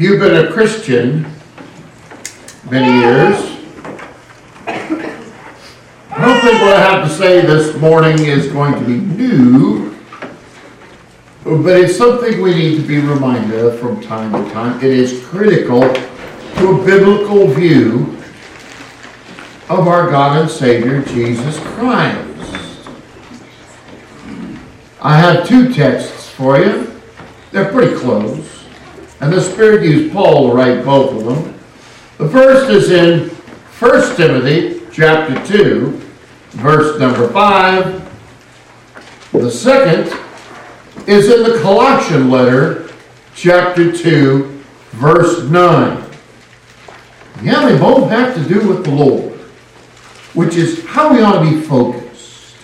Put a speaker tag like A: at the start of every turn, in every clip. A: If you've been a Christian many years, I don't think what I have to say this morning is going to be new, but it's something we need to be reminded of from time to time. It is critical to a biblical view of our God and Savior, Jesus Christ. I have two texts for you. They're pretty close. And the Spirit used Paul to write both of them. The first is in 1 Timothy chapter 2, verse number 5. The second is in the Colossian letter, chapter 2, verse 9. Yeah, they both have to do with the Lord, which is how we ought to be focused.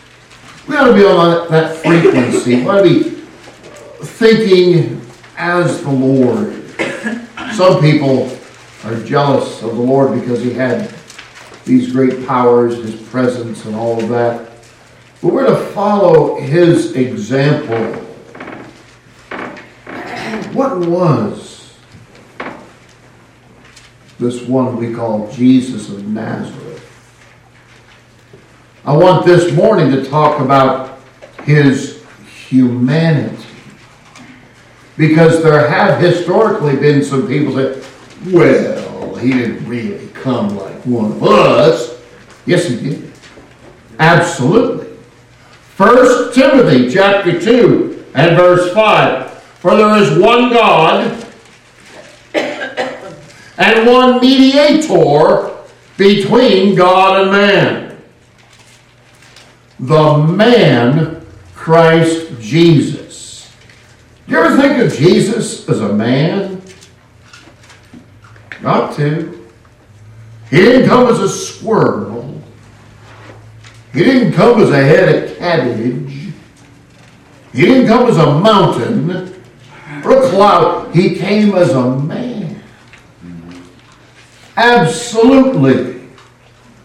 A: We ought to be on that frequency. We ought to be thinking as the Lord. Some people are jealous of the Lord because he had these great powers, his presence, and all of that. But we're to follow his example. What was this one we call Jesus of Nazareth? I want this morning to talk about his humanity. Because there have historically been some people that, well, he didn't really come like one of us. Yes, he did. Absolutely. 1 Timothy chapter 2 and verse 5. For there is one God and one mediator between God and man. The man Christ Jesus do you ever think of Jesus as a man? Not to. He didn't come as a squirrel. He didn't come as a head of cabbage. He didn't come as a mountain or a cloud. He came as a man. Absolutely.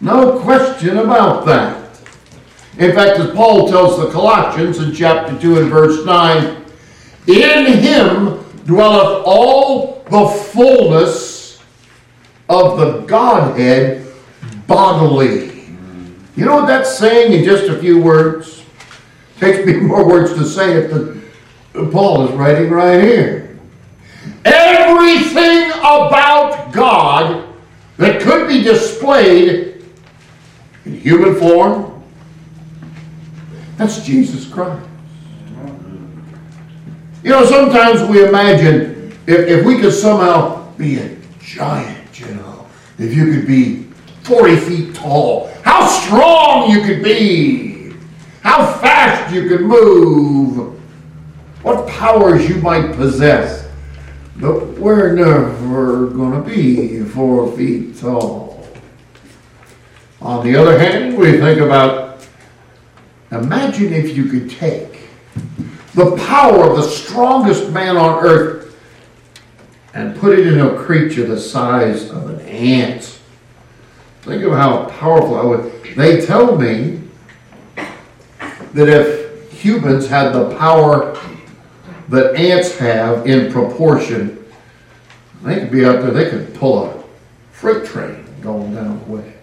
A: No question about that. In fact, as Paul tells the Colossians in chapter 2 and verse 9, in him dwelleth all the fullness of the Godhead bodily. You know what that's saying in just a few words? Takes me more words to say it than Paul is writing right here. Everything about God that could be displayed in human form, that's Jesus Christ. You know, sometimes we imagine if, if we could somehow be a giant, you know, if you could be 40 feet tall, how strong you could be, how fast you could move, what powers you might possess. But we're never going to be four feet tall. On the other hand, we think about imagine if you could take the power of the strongest man on earth and put it in a creature the size of an ant. Think of how powerful I would. They tell me that if humans had the power that ants have in proportion, they could be out there, they could pull a freight train going down the way.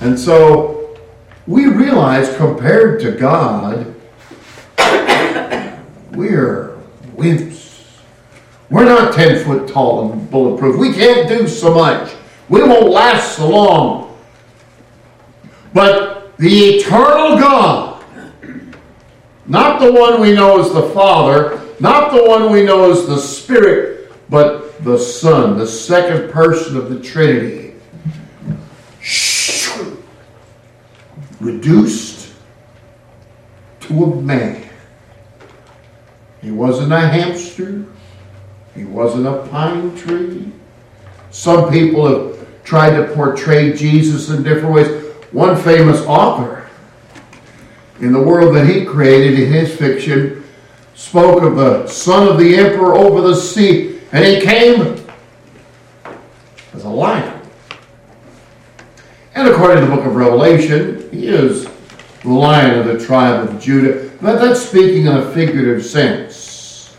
A: And so we realize, compared to God, we're wimps. We're not 10 foot tall and bulletproof. We can't do so much. We won't last so long. But the eternal God, not the one we know as the Father, not the one we know as the Spirit, but the Son, the second person of the Trinity, reduced to a man he wasn't a hamster. He wasn't a pine tree. Some people have tried to portray Jesus in different ways. One famous author in the world that he created in his fiction spoke of the son of the emperor over the sea, and he came as a lion. And according to the book of Revelation, he is the lion of the tribe of Judah. But that's speaking in a figurative sense.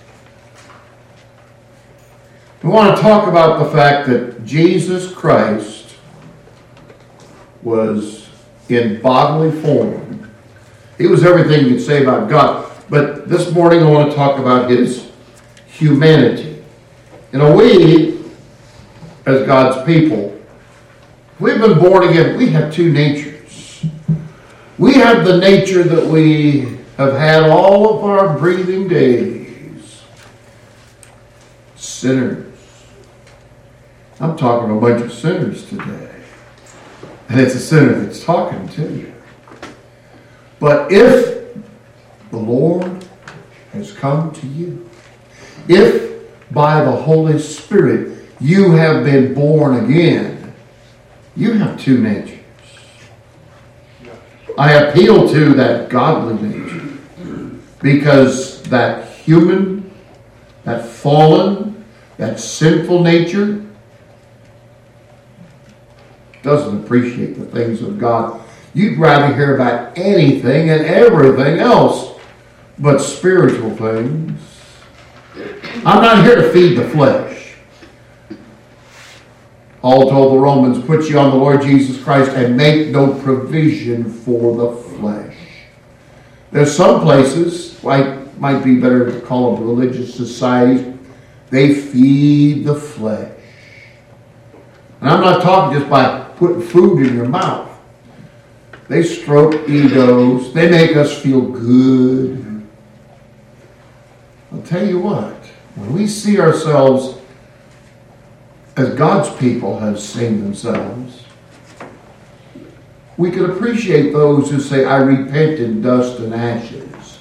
A: We want to talk about the fact that Jesus Christ was in bodily form. He was everything you could say about God. But this morning I want to talk about his humanity. In a way, as God's people, we've been born again. We have two natures. We have the nature that we have had all of our breathing days. Sinners. I'm talking to a bunch of sinners today. And it's a sinner that's talking to you. But if the Lord has come to you, if by the Holy Spirit you have been born again, you have two natures. I appeal to that godly nature because that human, that fallen, that sinful nature doesn't appreciate the things of God. You'd rather hear about anything and everything else but spiritual things. I'm not here to feed the flesh. All told, the Romans put you on the Lord Jesus Christ and make no provision for the flesh. There's some places, like might be better to call them religious societies, they feed the flesh. And I'm not talking just by putting food in your mouth. They stroke egos. They make us feel good. I'll tell you what, when we see ourselves as God's people have seen themselves, we can appreciate those who say, I repent in dust and ashes.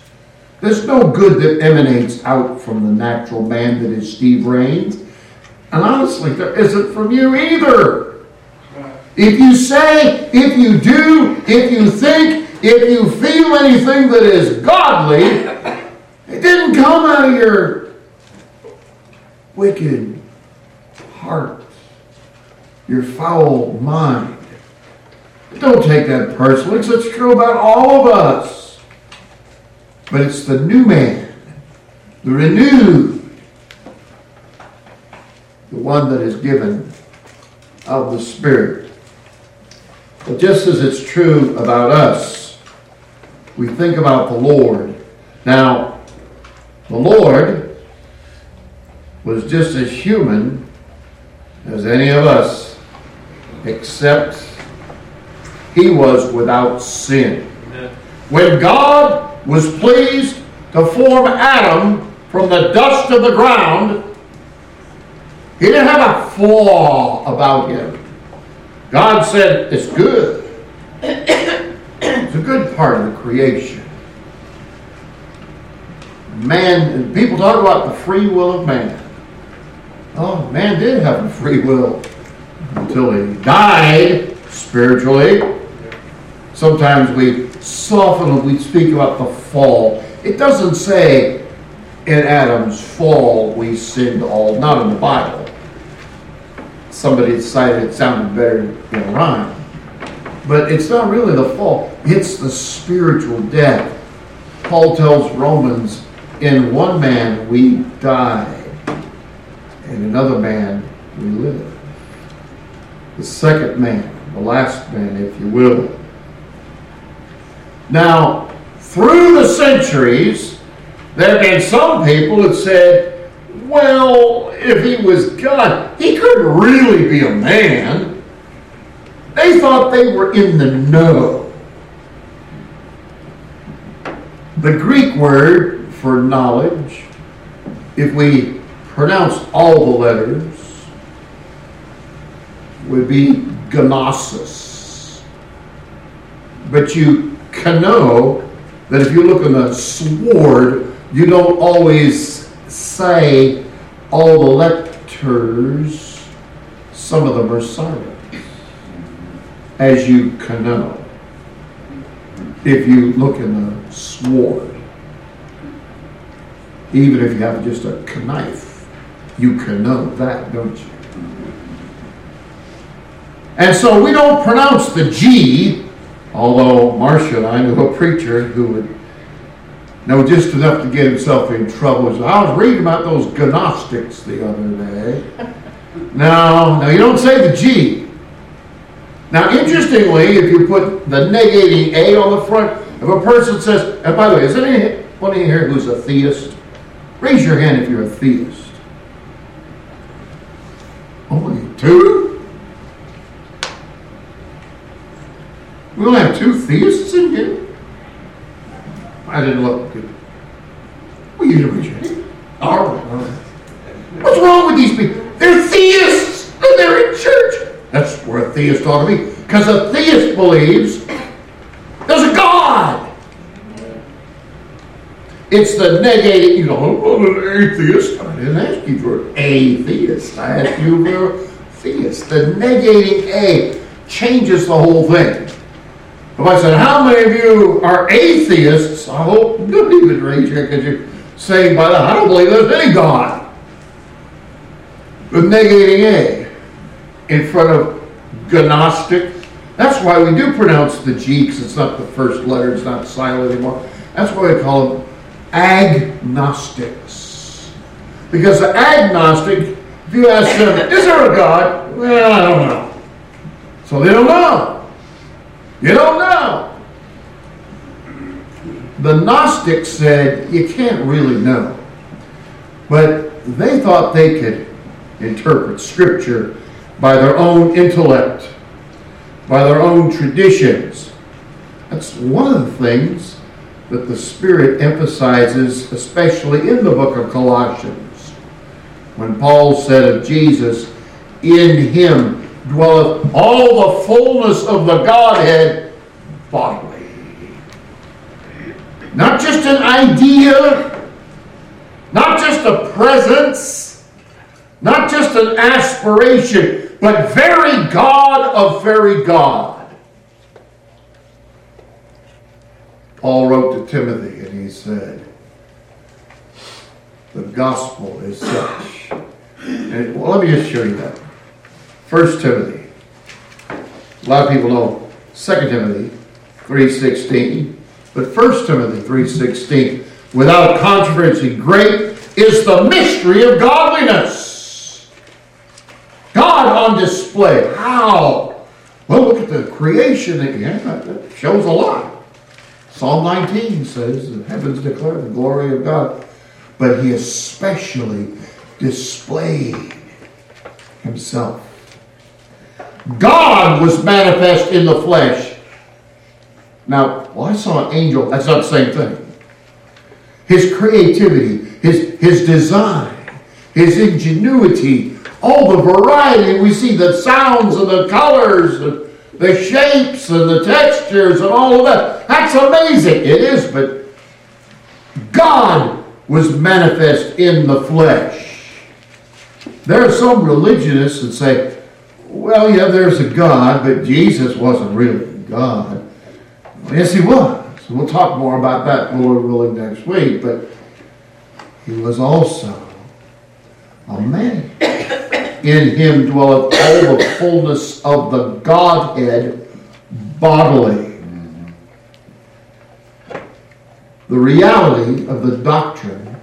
A: There's no good that emanates out from the natural man that is Steve Raines. And honestly, there isn't from you either. If you say, if you do, if you think, if you feel anything that is godly, it didn't come out of your wicked heart, your foul mind. Don't take that personally because it's true about all of us. But it's the new man, the renewed, the one that is given of the Spirit. But just as it's true about us, we think about the Lord. Now, the Lord was just as human as any of us, except he was without sin. When God was pleased to form Adam from the dust of the ground, he didn't have a flaw about him. God said, It's good. it's a good part of the creation. Man, people talk about the free will of man. Oh, man did have a free will until he died spiritually sometimes we soften, we speak about the fall. It doesn't say in Adam's fall we sinned all, not in the Bible. Somebody decided it sounded better in rhyme. But it's not really the fall, it's the spiritual death. Paul tells Romans, in one man we die in another man we live. The second man, the last man, if you will, now, through the centuries, there have been some people that said, well, if he was God, he couldn't really be a man. They thought they were in the know. The Greek word for knowledge, if we pronounce all the letters, would be gnosis. But you can know that if you look on the sword, you don't always say all the lectors, some of them are silent, as you can know If you look in the sword, even if you have just a knife, you can know that, don't you? And so we don't pronounce the G Although Marcia and I knew a preacher who would know just enough to get himself in trouble. So I was reading about those Gnostics the other day. now, now you don't say the G. Now, interestingly, if you put the negating A on the front, if a person says, and by the way, is anyone in here who's a theist? Raise your hand if you're a theist. Only two? We only have two theists in here? I didn't look. Well, you didn't All right. What's wrong with these people? They're theists and they're in church. That's where a theist ought to be. Because a theist believes there's a God. It's the negating. you know, I'm an atheist. I didn't ask you for atheist. I asked you for theist. The negating A changes the whole thing. If I said, how many of you are atheists? I hope nobody would raise your hand because you're saved by that. I don't believe there's any God. With negating A in front of Gnostic. That's why we do pronounce the G because it's not the first letter, it's not silent anymore. That's why we call them agnostics. Because the agnostic, if you ask them, is there a God? Well, I don't know. So they don't know. You don't know. The Gnostics said you can't really know. But they thought they could interpret Scripture by their own intellect, by their own traditions. That's one of the things that the Spirit emphasizes, especially in the book of Colossians. When Paul said of Jesus, in him dwelleth all the fullness of the Godhead bodily. Not just an idea, not just a presence, not just an aspiration, but very God of very God. Paul wrote to Timothy and he said, The gospel is such. And, well, let me just show you that. First Timothy. A lot of people know Second Timothy 3.16, but First Timothy 3.16, without controversy, great is the mystery of godliness. God on display. How? Well, look at the creation. again. that shows a lot. Psalm 19 says, the heavens declare the glory of God. But he especially displayed himself God was manifest in the flesh. Now, well, I saw an angel. That's not the same thing. His creativity, his, his design, his ingenuity, all the variety we see, the sounds and the colors, and the shapes and the textures and all of that. That's amazing. It is, but God was manifest in the flesh. There are some religionists that say, well, yeah, there's a God, but Jesus wasn't really God. Yes, he was. We'll talk more about that, Lord willing, next week. But he was also a man. In him dwelleth all the fullness of the Godhead bodily. The reality of the doctrine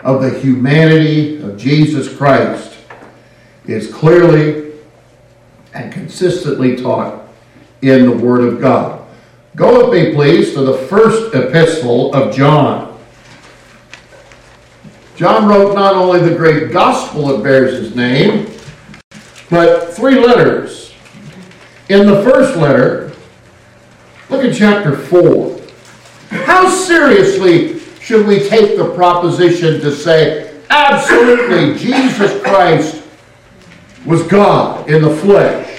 A: of the humanity of Jesus Christ is clearly and consistently taught in the Word of God. Go with me, please, to the first epistle of John. John wrote not only the great gospel that bears his name, but three letters. In the first letter, look at chapter 4. How seriously should we take the proposition to say, absolutely, Jesus Christ was God in the flesh.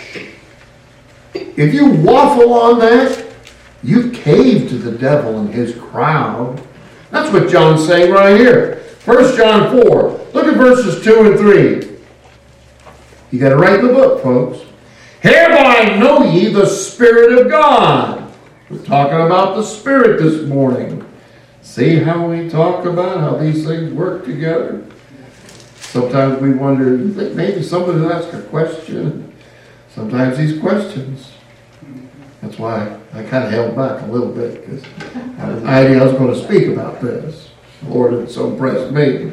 A: If you waffle on that, you've caved to the devil and his crowd. That's what John's saying right here. 1 John 4. Look at verses 2 and 3. You got to write the book, folks. Hereby know ye the Spirit of God. We're talking about the Spirit this morning. See how we talk about how these things work together? Sometimes we wonder, maybe somebody will ask a question. Sometimes these questions. That's why I kind of held back a little bit because I had an idea I was going to speak about this. The Lord had so impressed me.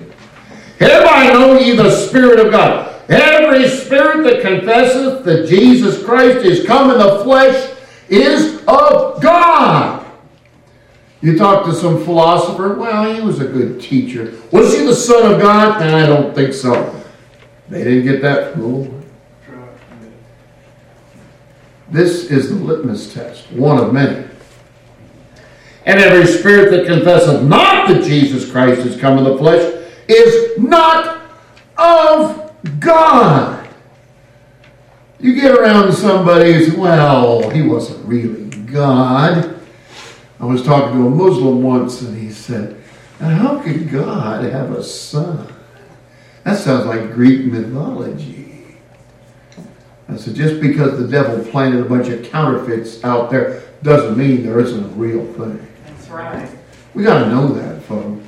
A: Hereby know ye the Spirit of God. Every spirit that confesseth that Jesus Christ is come in the flesh is of God. You talk to some philosopher, well, he was a good teacher. Was he the son of God? I don't think so. They didn't get that rule. This is the litmus test, one of many. And every spirit that confesseth not that Jesus Christ is come in the flesh is not of God. You get around somebody who's, well, he wasn't really God. I was talking to a Muslim once and he said, how could God have a son? That sounds like Greek mythology. I said, just because the devil planted a bunch of counterfeits out there doesn't mean there isn't a real thing. That's right. We got to know that, folks.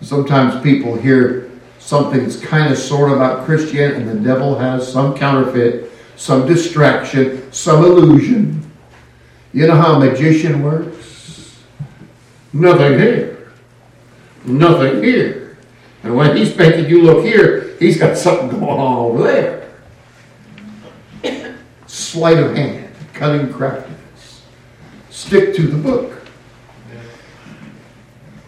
A: Sometimes people hear something that's kind of sort of about Christianity, and the devil has some counterfeit, some distraction, some illusion. You know how a magician works? Nothing here. Nothing here. And when he's making you look here, he's got something going on over there. Sleight of hand, cunning craftiness. Stick to the book.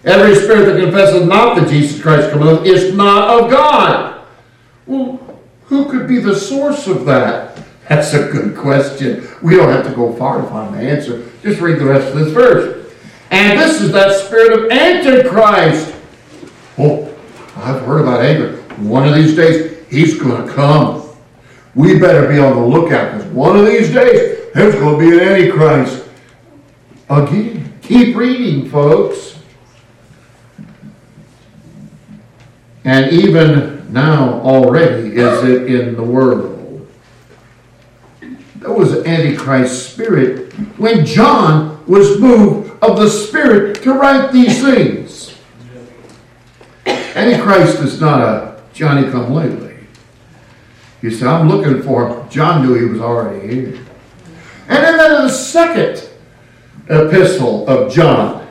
A: Every spirit that confesses not that Jesus Christ cometh is not of God. Well, who could be the source of that? That's a good question. We don't have to go far to find the answer. Just read the rest of this verse. And this is that spirit of Antichrist. Oh, I've heard about Antichrist. One of these days, he's going to come. We better be on the lookout because one of these days, there's going to be an Antichrist. Again, keep reading, folks. And even now, already, is it in the world. It was the Antichrist spirit. When John was moved of the spirit to write these things. Antichrist is not a Johnny come lately. You said, I'm looking for him. John knew he was already here. And then in the second epistle of John,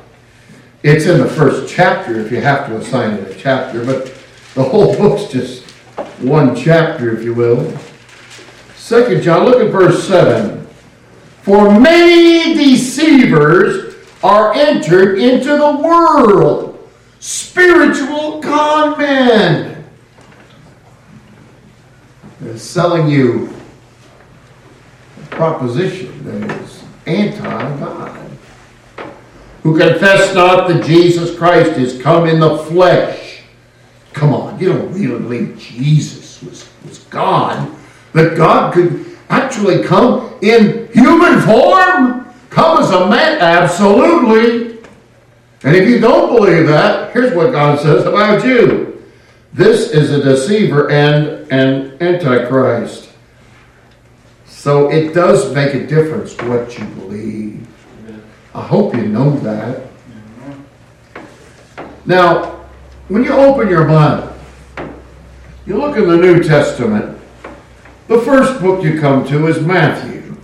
A: it's in the first chapter if you have to assign it a chapter, but the whole book's just one chapter, if you will. Second John, look at verse 7. For many deceivers are entered into the world, spiritual con men. They're selling you a proposition that is anti God, who confess not that Jesus Christ is come in the flesh. Come on, you don't really believe Jesus was, was God that God could actually come in human form, come as a man? Absolutely. And if you don't believe that, here's what God says about you. This is a deceiver and an antichrist. So it does make a difference what you believe. I hope you know that. Now, when you open your Bible, you look in the New Testament, the first book you come to is Matthew.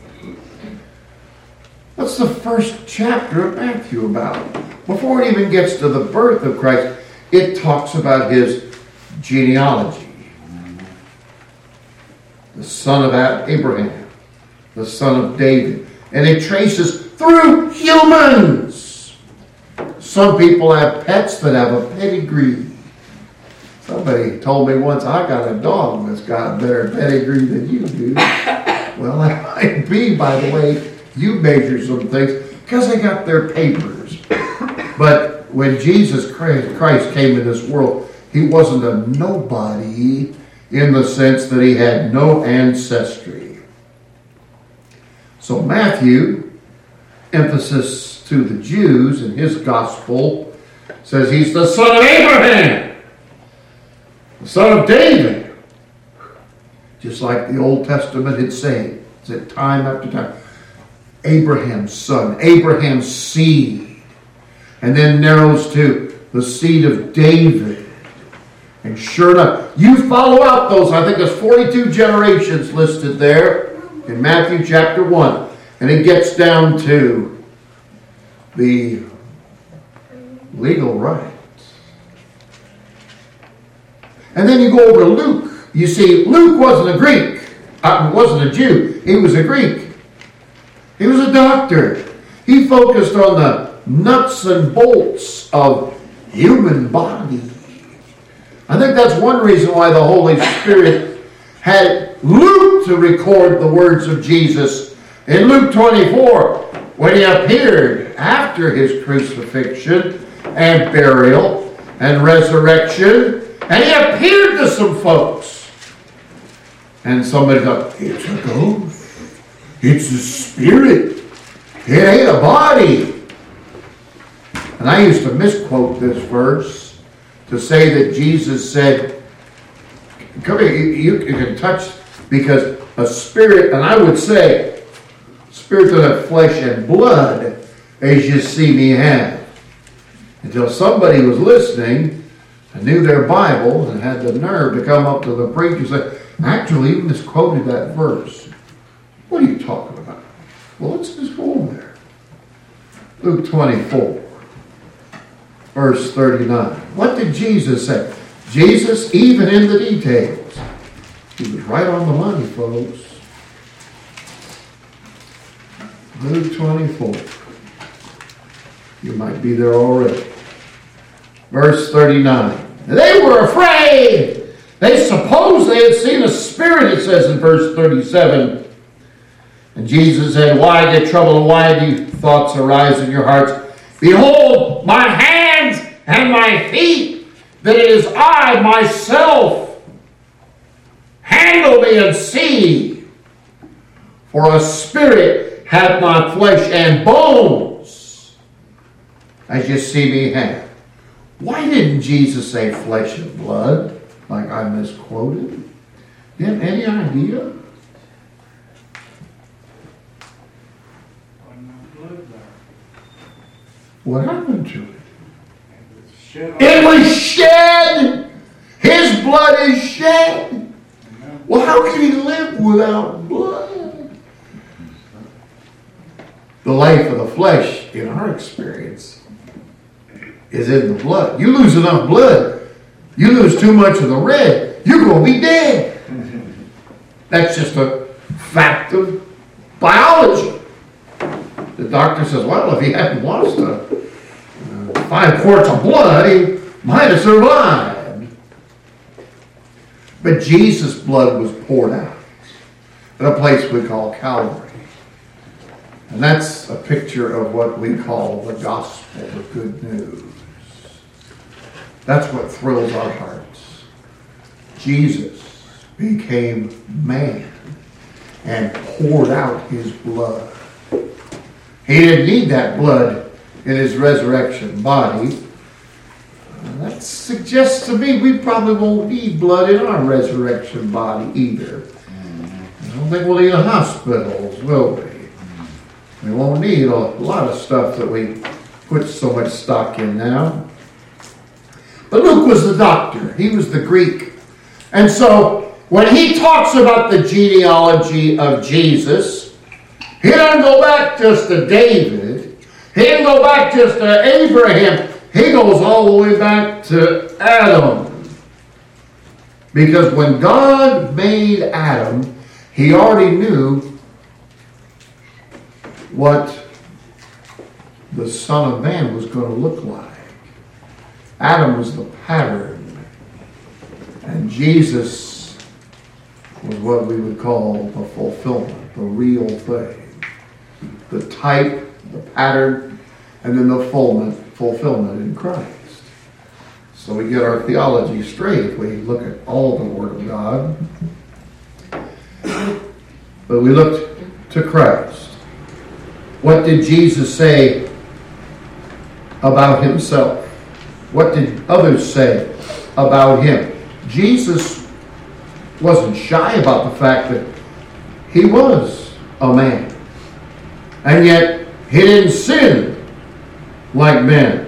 A: What's the first chapter of Matthew about? Before it even gets to the birth of Christ, it talks about his genealogy. The son of Abraham, the son of David. And it traces through humans. Some people have pets that have a pedigree. Somebody told me once, I got a dog that's got better pedigree than you do. well, that might be by the way you measure some things, because they got their papers. but when Jesus Christ came in this world, he wasn't a nobody in the sense that he had no ancestry. So, Matthew, emphasis to the Jews in his gospel, says he's the son of Abraham the son of David. Just like the Old Testament had said, said time after time. Abraham's son, Abraham's seed. And then narrows to the seed of David. And sure enough, you follow out those, I think there's 42 generations listed there in Matthew chapter 1. And it gets down to the legal right and then you go over to Luke. You see, Luke wasn't a Greek, uh, wasn't a Jew. He was a Greek. He was a doctor. He focused on the nuts and bolts of human body. I think that's one reason why the Holy Spirit had Luke to record the words of Jesus in Luke 24 when he appeared after his crucifixion and burial and resurrection and he appeared to some folks. And somebody thought, it's a ghost. It's a spirit. It ain't a body. And I used to misquote this verse to say that Jesus said, Come here, you, you, can touch, because a spirit, and I would say, spirit of flesh and blood, as you see me have. Until somebody was listening and knew their Bible and had the nerve to come up to the preacher and say, actually, you misquoted that verse. What are you talking about? Well, let's just go on there. Luke 24, verse 39. What did Jesus say? Jesus, even in the details, he was right on the money, folks. Luke 24. You might be there already. Verse 39. They were afraid. They supposed they had seen a spirit, it says in verse 37. And Jesus said, Why get trouble? and why do thoughts arise in your hearts? Behold, my hands and my feet, that it is I myself. Handle me and see. For a spirit hath not flesh and bones, as you see me have. Why didn't Jesus say flesh and blood, like I misquoted? Do you have any idea? What happened to it? It was shed. His blood is shed. Well, how can he live without blood? The life of the flesh, in our experience, is in the blood. You lose enough blood, you lose too much of the red, you're going to be dead. That's just a fact of biology. The doctor says, well, if he hadn't lost uh, five quarts of blood, he might have survived. But Jesus' blood was poured out at a place we call Calvary. And that's a picture of what we call the gospel, the good news. That's what thrills our hearts. Jesus became man and poured out his blood. He didn't need that blood in his resurrection body. That suggests to me we probably won't need blood in our resurrection body either. I don't think we'll need hospitals, will we? We won't need a lot of stuff that we put so much stock in now. But Luke was the doctor, he was the Greek. And so when he talks about the genealogy of Jesus, he doesn't go back just to David, he doesn't go back just to Abraham, he goes all the way back to Adam. Because when God made Adam, he already knew what the Son of Man was going to look like. Adam was the pattern, and Jesus was what we would call the fulfillment, the real thing. The type, the pattern, and then the fulfillment, fulfillment in Christ. So we get our theology straight. We look at all the Word of God. But we looked to Christ. What did Jesus say about himself? What did others say about him? Jesus wasn't shy about the fact that he was a man. And yet, he didn't sin like men.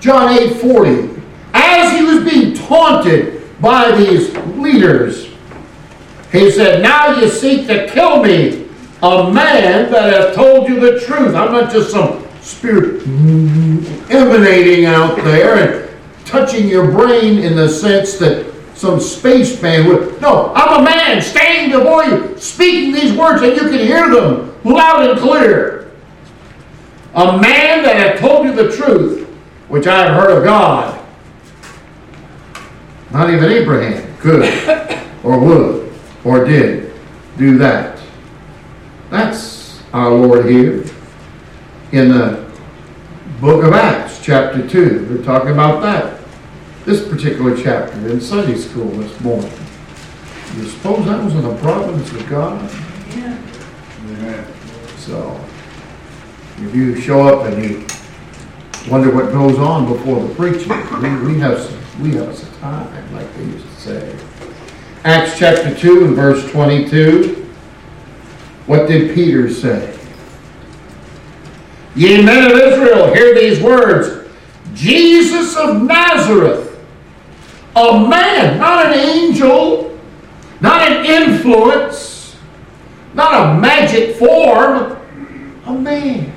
A: John 8 40, as he was being taunted by these leaders, he said, Now you seek to kill me, a man that has told you the truth. I'm not just some spirit emanating out there and touching your brain in the sense that some space man would. No, I'm a man standing before you, speaking these words, and you can hear them loud and clear. A man that had told you the truth, which I have heard of God. Not even Abraham could, or would, or did do that. That's our Lord here in the book of Acts, chapter 2. We're talking about that, this particular chapter in Sunday school this morning. You suppose that was in the providence of God? Yeah. yeah. So, if you show up and you wonder what goes on before the preaching, we, we have some, we have some time, like they used to say. Acts chapter 2, and verse 22. What did Peter say? Ye men of Israel, hear these words Jesus of Nazareth, a man, not an angel, not an influence, not a magic form, a man.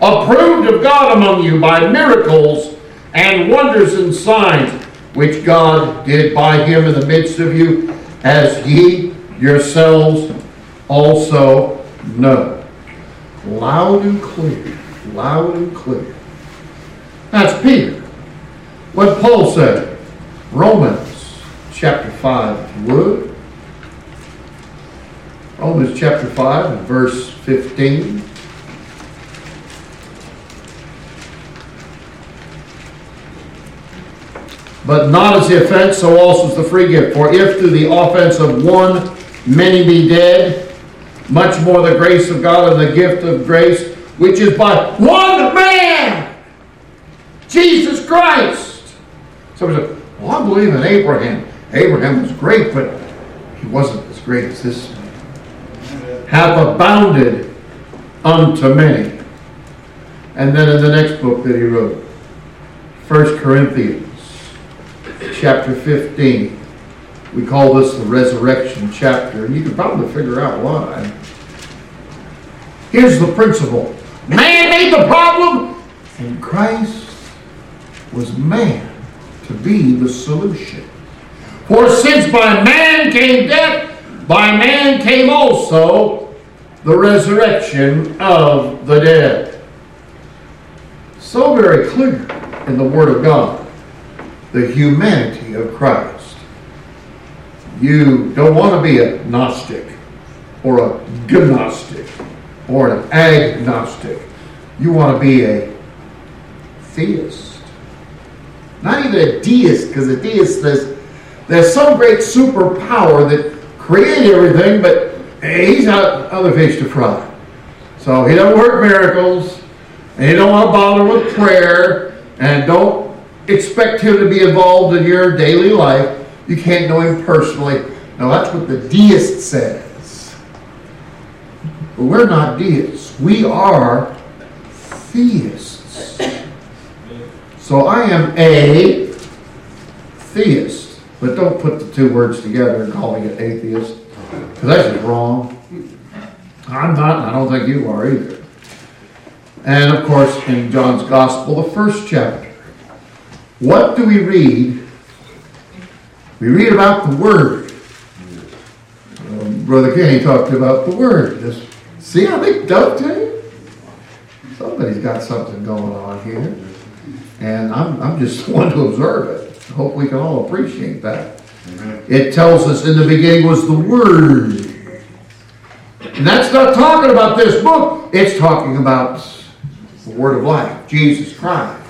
A: Approved of God among you by miracles and wonders and signs, which God did by him in the midst of you, as ye yourselves also know loud and clear, loud and clear. That's Peter. What Paul said, Romans chapter 5, would. Romans chapter 5 and verse 15. But not as the offense, so also is the free gift. For if through the offense of one many be dead, much more the grace of God and the gift of grace, which is by one man, Jesus Christ. Somebody said, Well, I believe in Abraham. Abraham was great, but he wasn't as great as this man. Have abounded unto many. And then in the next book that he wrote, 1 Corinthians chapter 15 we call this the resurrection chapter, and you can probably figure out why. Here's the principle man made the problem, and Christ was man to be the solution. For since by man came death, by man came also the resurrection of the dead. So very clear in the Word of God the humanity of Christ. You don't want to be a Gnostic or a Gnostic or an agnostic. You want to be a theist. Not even a deist, because a deist says there's some great superpower that created everything, but he's not other fish to fry. So he don't work miracles, and he don't want to bother with prayer, and don't expect him to be involved in your daily life. You can't know him personally. Now that's what the deist says. But we're not deists. We are theists. So I am a theist. But don't put the two words together and call me an atheist. Because that's just wrong. I'm not, and I don't think you are either. And of course, in John's Gospel, the first chapter, what do we read we read about the Word. Um, Brother Kenny talked about the Word. Just see how they dovetail? Somebody's got something going on here. And I'm, I'm just one to observe it. I hope we can all appreciate that. It tells us in the beginning was the Word. And that's not talking about this book, it's talking about the Word of life, Jesus Christ.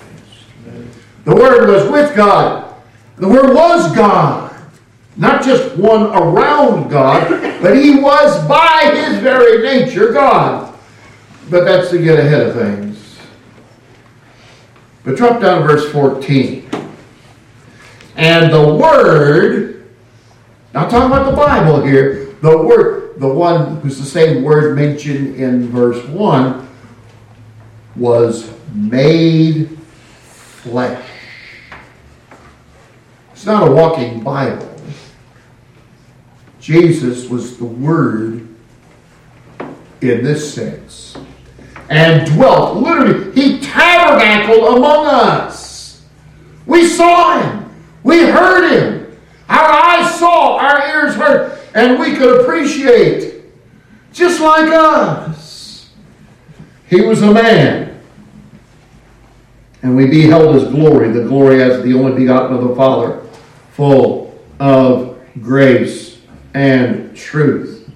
A: The Word was with God, the Word was God. Not just one around God, but he was by his very nature God. But that's to get ahead of things. But drop down to verse 14. And the Word, not talking about the Bible here, the Word, the one who's the same word mentioned in verse 1, was made flesh it's not a walking Bible. Jesus was the Word in this sense. And dwelt, literally, he tabernacled among us. We saw him. We heard him. Our eyes saw, our ears heard, and we could appreciate, just like us. He was a man. And we beheld his glory, the glory as the only begotten of the Father full of grace and truth.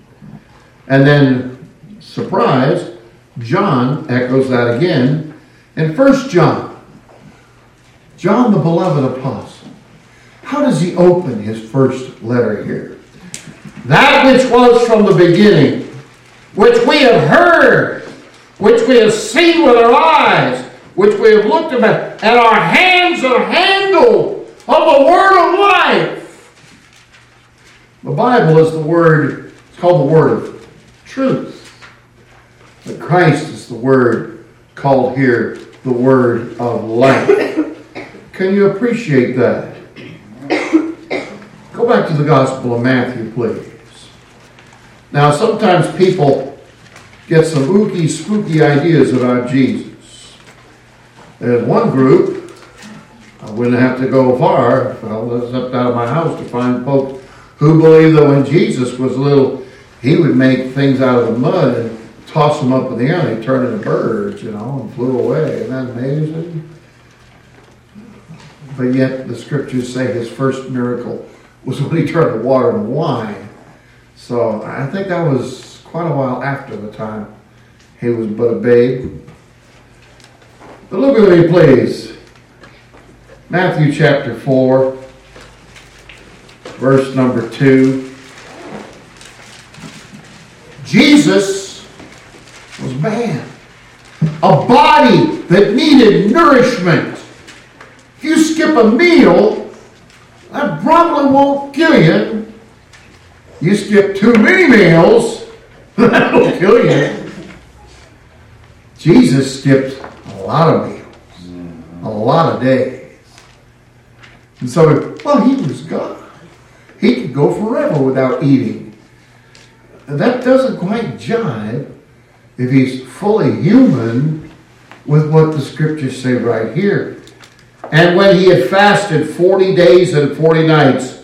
A: And then, surprise, John echoes that again in First John. John the beloved apostle. How does he open his first letter here? That which was from the beginning, which we have heard, which we have seen with our eyes, which we have looked upon, and our hands have handled of the Word of life. The Bible is the Word, it's called the Word of truth. But Christ is the Word called here the Word of life. Can you appreciate that? Go back to the Gospel of Matthew, please. Now, sometimes people get some ooky, spooky ideas about Jesus. There's one group I wouldn't have to go far, was up out of my house to find folks who believe that when Jesus was little, he would make things out of the mud and toss them up in the air and they turned into birds, you know, and flew away. Isn't that amazing? But yet the scriptures say his first miracle was when he turned the water into wine. So I think that was quite a while after the time he was but a babe. But look at me, please. Matthew chapter 4, verse number 2. Jesus was man, a body that needed nourishment. If you skip a meal, that probably won't kill you. You skip too many meals, that'll kill you. Jesus skipped a lot of meals, a lot of days. And so, well, he was God. He could go forever without eating. And that doesn't quite jive if he's fully human with what the scriptures say right here. And when he had fasted 40 days and 40 nights,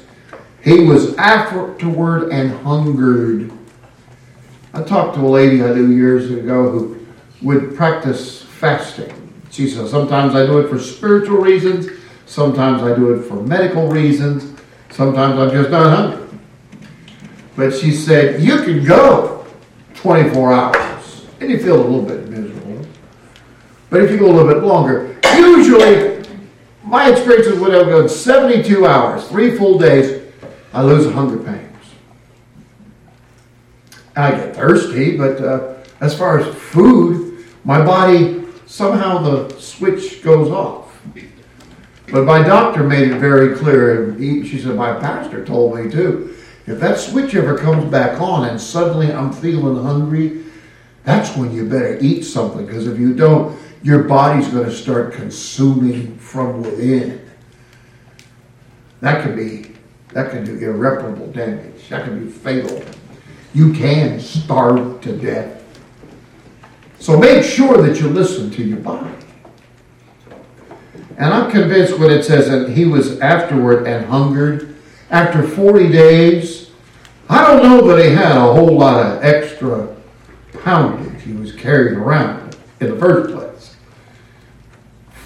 A: he was afterward and hungered. I talked to a lady I knew years ago who would practice fasting. She said, Sometimes I do it for spiritual reasons, Sometimes I do it for medical reasons. Sometimes I'm just not hungry. But she said, You can go 24 hours. And you feel a little bit miserable. But if you go a little bit longer, usually my experience is when I've gone 72 hours, three full days, I lose hunger pains. And I get thirsty, but uh, as far as food, my body somehow the switch goes off. But my doctor made it very clear. And he, she said, My pastor told me too. If that switch ever comes back on and suddenly I'm feeling hungry, that's when you better eat something because if you don't, your body's going to start consuming from within. That can be that can do irreparable damage. That can be fatal. You can starve to death. So make sure that you listen to your body. And I'm convinced when it says that he was afterward and hungered, after 40 days, I don't know that he had a whole lot of extra poundage he was carrying around in the first place.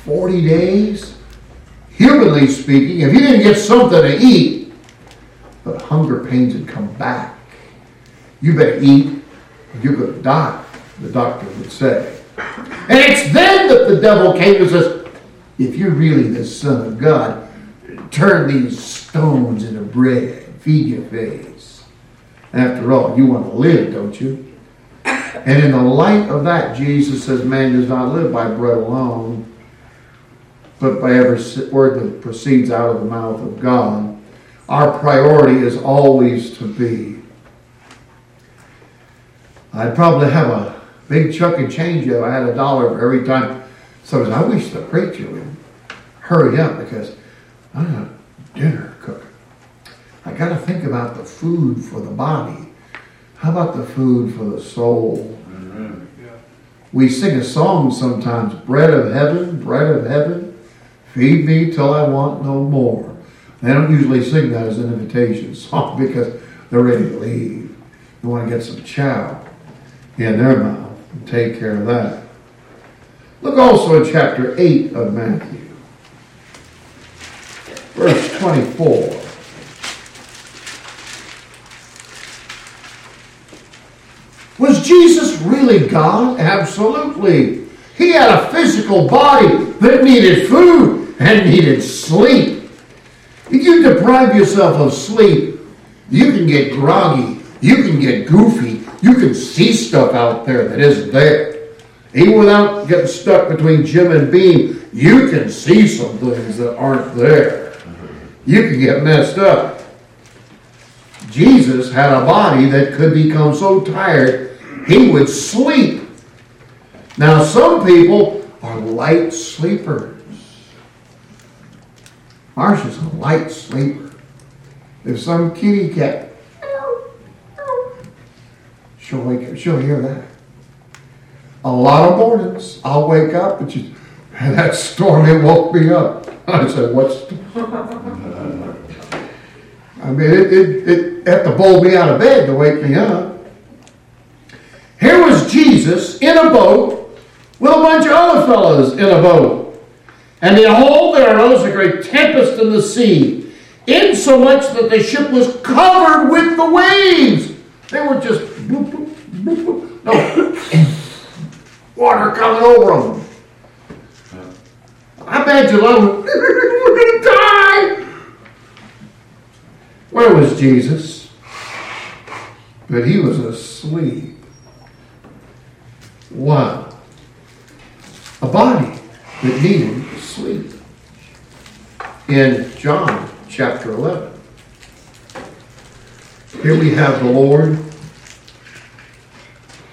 A: 40 days? Humanly speaking, if he didn't get something to eat, but hunger pains had come back. You better eat, or you are going to die, the doctor would say. And it's then that the devil came and says, if you're really the Son of God, turn these stones into bread. Feed your face. After all, you want to live, don't you? And in the light of that, Jesus says, Man does not live by bread alone, but by every word that proceeds out of the mouth of God. Our priority is always to be. I'd probably have a big chunk of change if I had a dollar for every time so I wish the preacher would hurry up because I got dinner cooking. I got to think about the food for the body. How about the food for the soul? Mm-hmm. We sing a song sometimes, bread of heaven, bread of heaven, feed me till I want no more. They don't usually sing that as an invitation song because they're ready to leave. They want to get some chow in their mouth and take care of that. Look also in chapter 8 of Matthew, verse 24. Was Jesus really God? Absolutely. He had a physical body that needed food and needed sleep. If you deprive yourself of sleep, you can get groggy, you can get goofy, you can see stuff out there that isn't there. Even without getting stuck between Jim and Beam, you can see some things that aren't there. You can get messed up. Jesus had a body that could become so tired he would sleep. Now, some people are light sleepers. Marsha's a light sleeper. If some kitty cat, she'll wake up, she'll hear that a lot of mornings I'll wake up and, she, and that stormy woke me up. I said, "What's?" I mean, it, it, it had to bowl me out of bed to wake me up. Here was Jesus in a boat with a bunch of other fellows in a boat. And behold, there arose a great tempest in the sea, insomuch that the ship was covered with the waves. They were just boop, boop, boop, boop. No water coming over them. I bet you love We're going to die. Where was Jesus? But he was asleep. Why? A body that needed sleep. In John chapter 11, here we have the Lord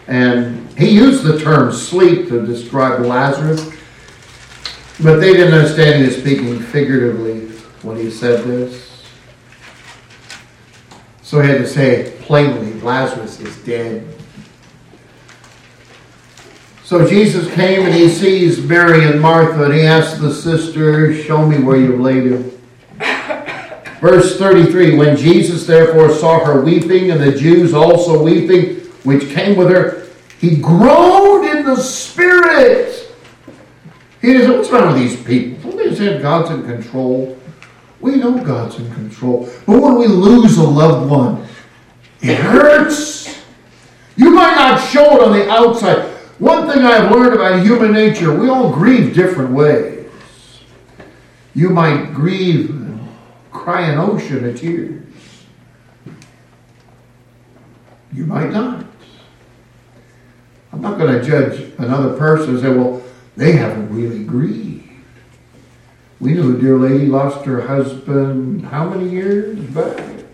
A: and he used the term sleep to describe Lazarus, but they didn't understand he was speaking figuratively when he said this. So he had to say plainly Lazarus is dead. So Jesus came and he sees Mary and Martha and he asks the sisters, Show me where you've laid him. Verse 33 When Jesus therefore saw her weeping and the Jews also weeping, which came with her, he groaned in the spirit. He said, What's wrong with these people? They said God's in control. We know God's in control. But when we lose a loved one, it hurts. You might not show it on the outside. One thing I've learned about human nature, we all grieve different ways. You might grieve and cry an ocean of tears. You might not. I'm not going to judge another person and say, well, they haven't really grieved. We knew a dear lady lost her husband how many years back?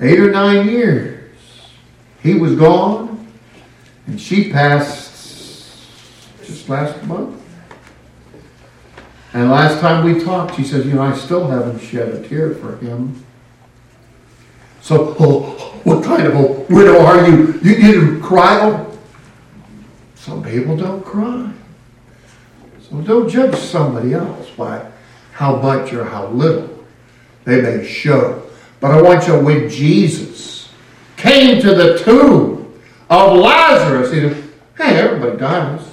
A: Eight or nine years. He was gone, and she passed just last month. And last time we talked, she says, You know, I still haven't shed a tear for him. So, oh, what kind of a widow are you? You didn't cry. Oh, some people don't cry. So don't judge somebody else by how much or how little they may show. But I want you to when Jesus came to the tomb of Lazarus, he said, Hey, everybody dies.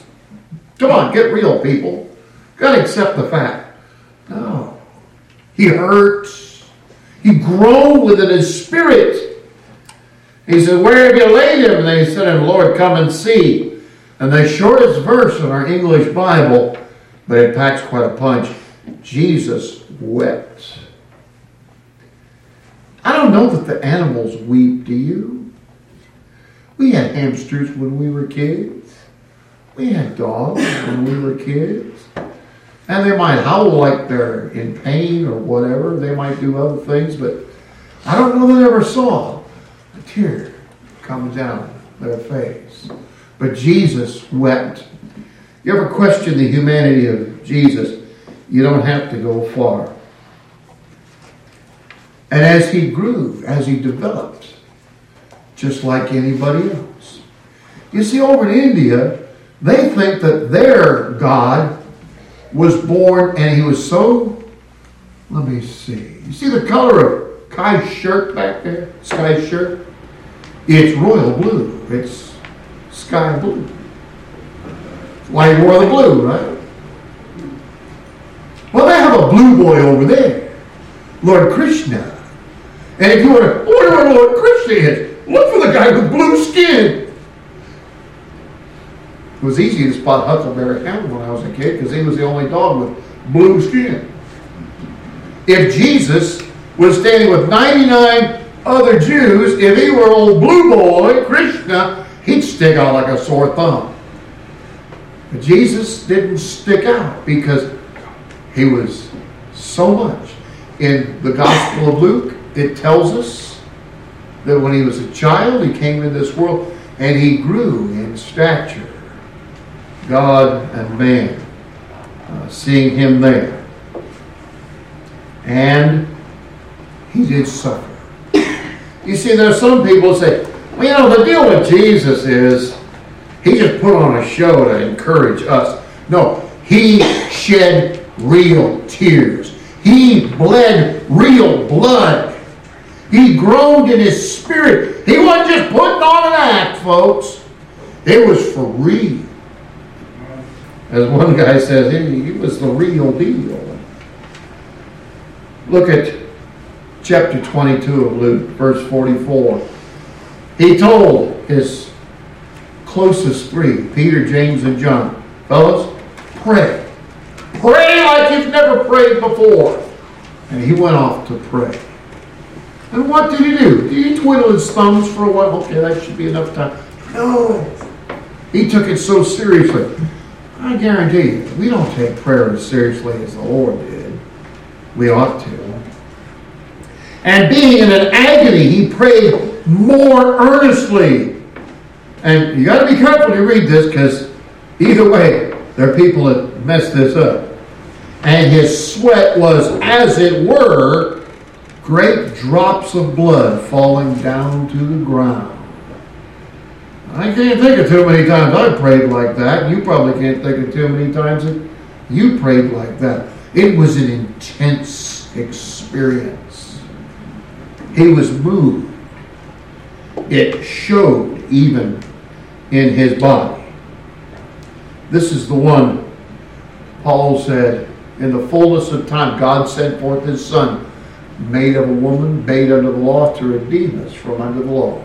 A: Come on, get real, people. Gotta accept the fact. No. He hurts. He groaned within his spirit. He said, Where have you laid him? And they said, him, Lord, come and see. And the shortest verse in our English Bible, but it packs quite a punch Jesus wept. I don't know that the animals weep, do you? We had hamsters when we were kids. We had dogs when we were kids. And they might howl like they're in pain or whatever. They might do other things, but I don't know that I ever saw a tear come down their face. But Jesus wept. You ever question the humanity of Jesus? You don't have to go far. And as he grew, as he developed, just like anybody else. You see, over in India, they think that their God was born, and he was so. Let me see. You see the color of Kai's shirt back there? Sky's shirt? It's royal blue. It's sky blue. Why he wore the blue, right? Well, they have a blue boy over there, Lord Krishna. And if you want to order where Lord Krishna is, look for the guy with blue skin. It was easy to spot Huckleberry Hound when I was a kid because he was the only dog with blue skin. If Jesus was standing with 99 other Jews, if he were old blue boy, Krishna, he'd stick out like a sore thumb. But Jesus didn't stick out because he was so much. In the Gospel of Luke, it tells us that when he was a child, he came into this world and he grew in stature. God and man, uh, seeing him there. And he did suffer. You see, there are some people who say, well, you know, the deal with Jesus is he just put on a show to encourage us. No, he shed real tears. He bled real blood. He groaned in his spirit. He wasn't just putting on an act, folks. It was for real. As one guy says, he, was the real deal. Look at chapter 22 of Luke, verse 44. He told his closest three, Peter, James, and John, fellas, pray. Pray like you've never prayed before. And he went off to pray. And what did he do? Did he twiddle his thumbs for a while? Okay, that should be enough time. No. He took it so seriously. I guarantee you, we don't take prayer as seriously as the Lord did. We ought to. And being in an agony, he prayed more earnestly. And you got to be careful to read this because either way, there are people that mess this up. And his sweat was, as it were, great drops of blood falling down to the ground. I can't think of too many times I prayed like that. You probably can't think of too many times that you prayed like that. It was an intense experience. He was moved. It showed even in his body. This is the one Paul said, in the fullness of time, God sent forth his son, made of a woman, made under the law to redeem us from under the law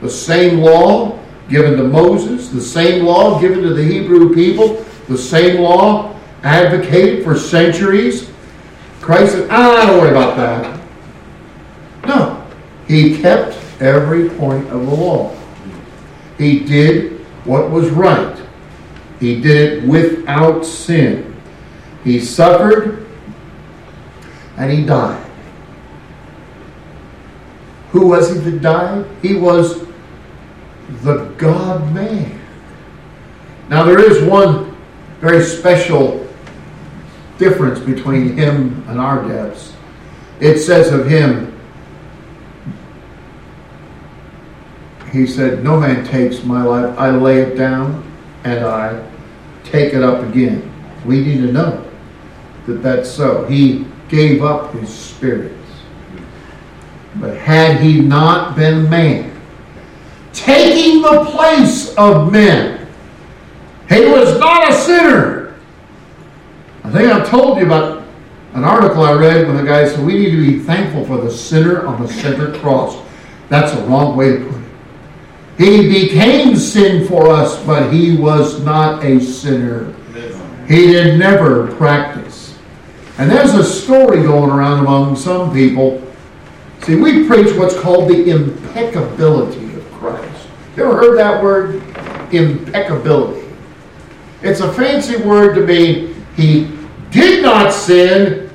A: the same law given to Moses, the same law given to the Hebrew people, the same law advocated for centuries. Christ said, ah, don't worry about that. No. He kept every point of the law. He did what was right. He did it without sin. He suffered and he died. Who was he that died? He was the God man. Now, there is one very special difference between him and our depths. It says of him, he said, No man takes my life. I lay it down and I take it up again. We need to know that that's so. He gave up his spirits. But had he not been man, taking the place of men. He was not a sinner. I think I told you about an article I read when the guy said, We need to be thankful for the sinner on the center cross. That's a wrong way to put it. He became sin for us, but he was not a sinner. He did never practice. And there's a story going around among some people. See, we preach what's called the impeccability Ever heard that word? Impeccability. It's a fancy word to mean he did not sin,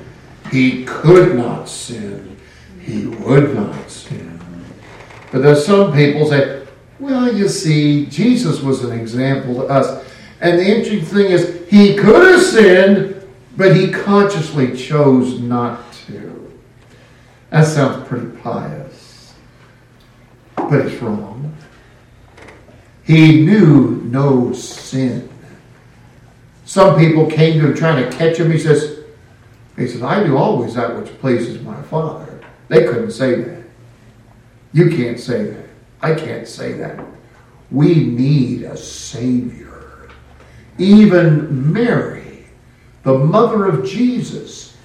A: he could not sin, he would not sin. But there's some people say, well, you see, Jesus was an example to us. And the interesting thing is, he could have sinned, but he consciously chose not to. That sounds pretty pious, but it's wrong. He knew no sin. Some people came to him trying to catch him. He says, He says, I do always that which pleases my Father. They couldn't say that. You can't say that. I can't say that. We need a Savior. Even Mary, the mother of Jesus,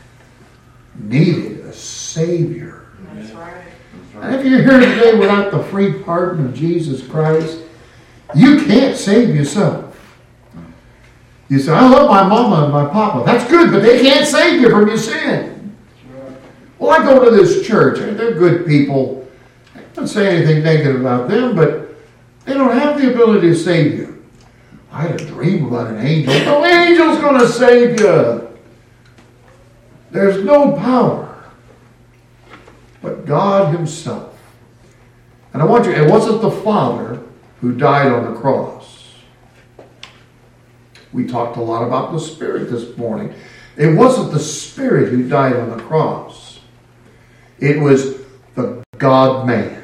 A: needed a Savior. That's right. That's right. And if you're here today without the free pardon of Jesus Christ, you can't save yourself. You say, I love my mama and my papa. That's good, but they can't save you from your sin. Well, oh, I go to this church, they're good people. I don't say anything negative about them, but they don't have the ability to save you. I had a dream about an angel. No angel's going to save you. There's no power but God Himself. And I want you, it wasn't the Father who died on the cross. We talked a lot about the Spirit this morning. It wasn't the Spirit who died on the cross, it was the God man.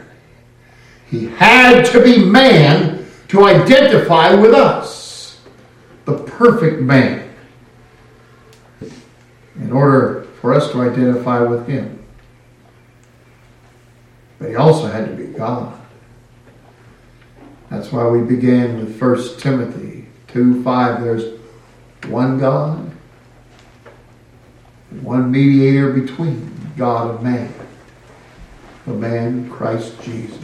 A: He had to be man to identify with us, the perfect man, in order for us to identify with him. But he also had to be God. That's why we began with 1 Timothy 2 5. There's one God, one mediator between God and man, the man Christ Jesus.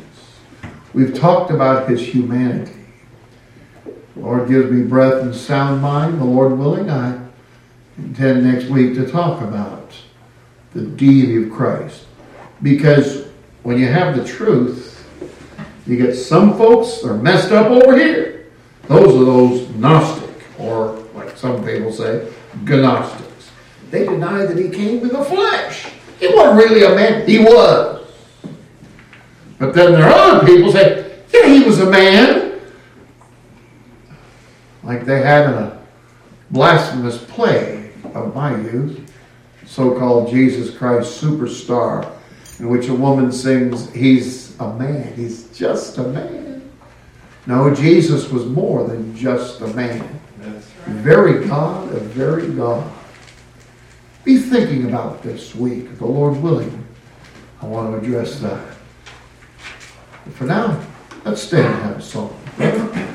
A: We've talked about his humanity. The Lord gives me breath and sound mind. The Lord willing, I intend next week to talk about the deity of Christ. Because when you have the truth, you get some folks that are messed up over here. Those are those Gnostic, or like some people say, Gnostics. They deny that he came in the flesh. He wasn't really a man. He was. But then there are other people say, yeah, he was a man. Like they had in a blasphemous play of my youth, so called Jesus Christ Superstar, in which a woman sings, He's a man. He's just a man. No, Jesus was more than just a man. Right. Very God, a very God. Be thinking about this week, if the Lord willing. I want to address that. But for now, let's stand and have a song.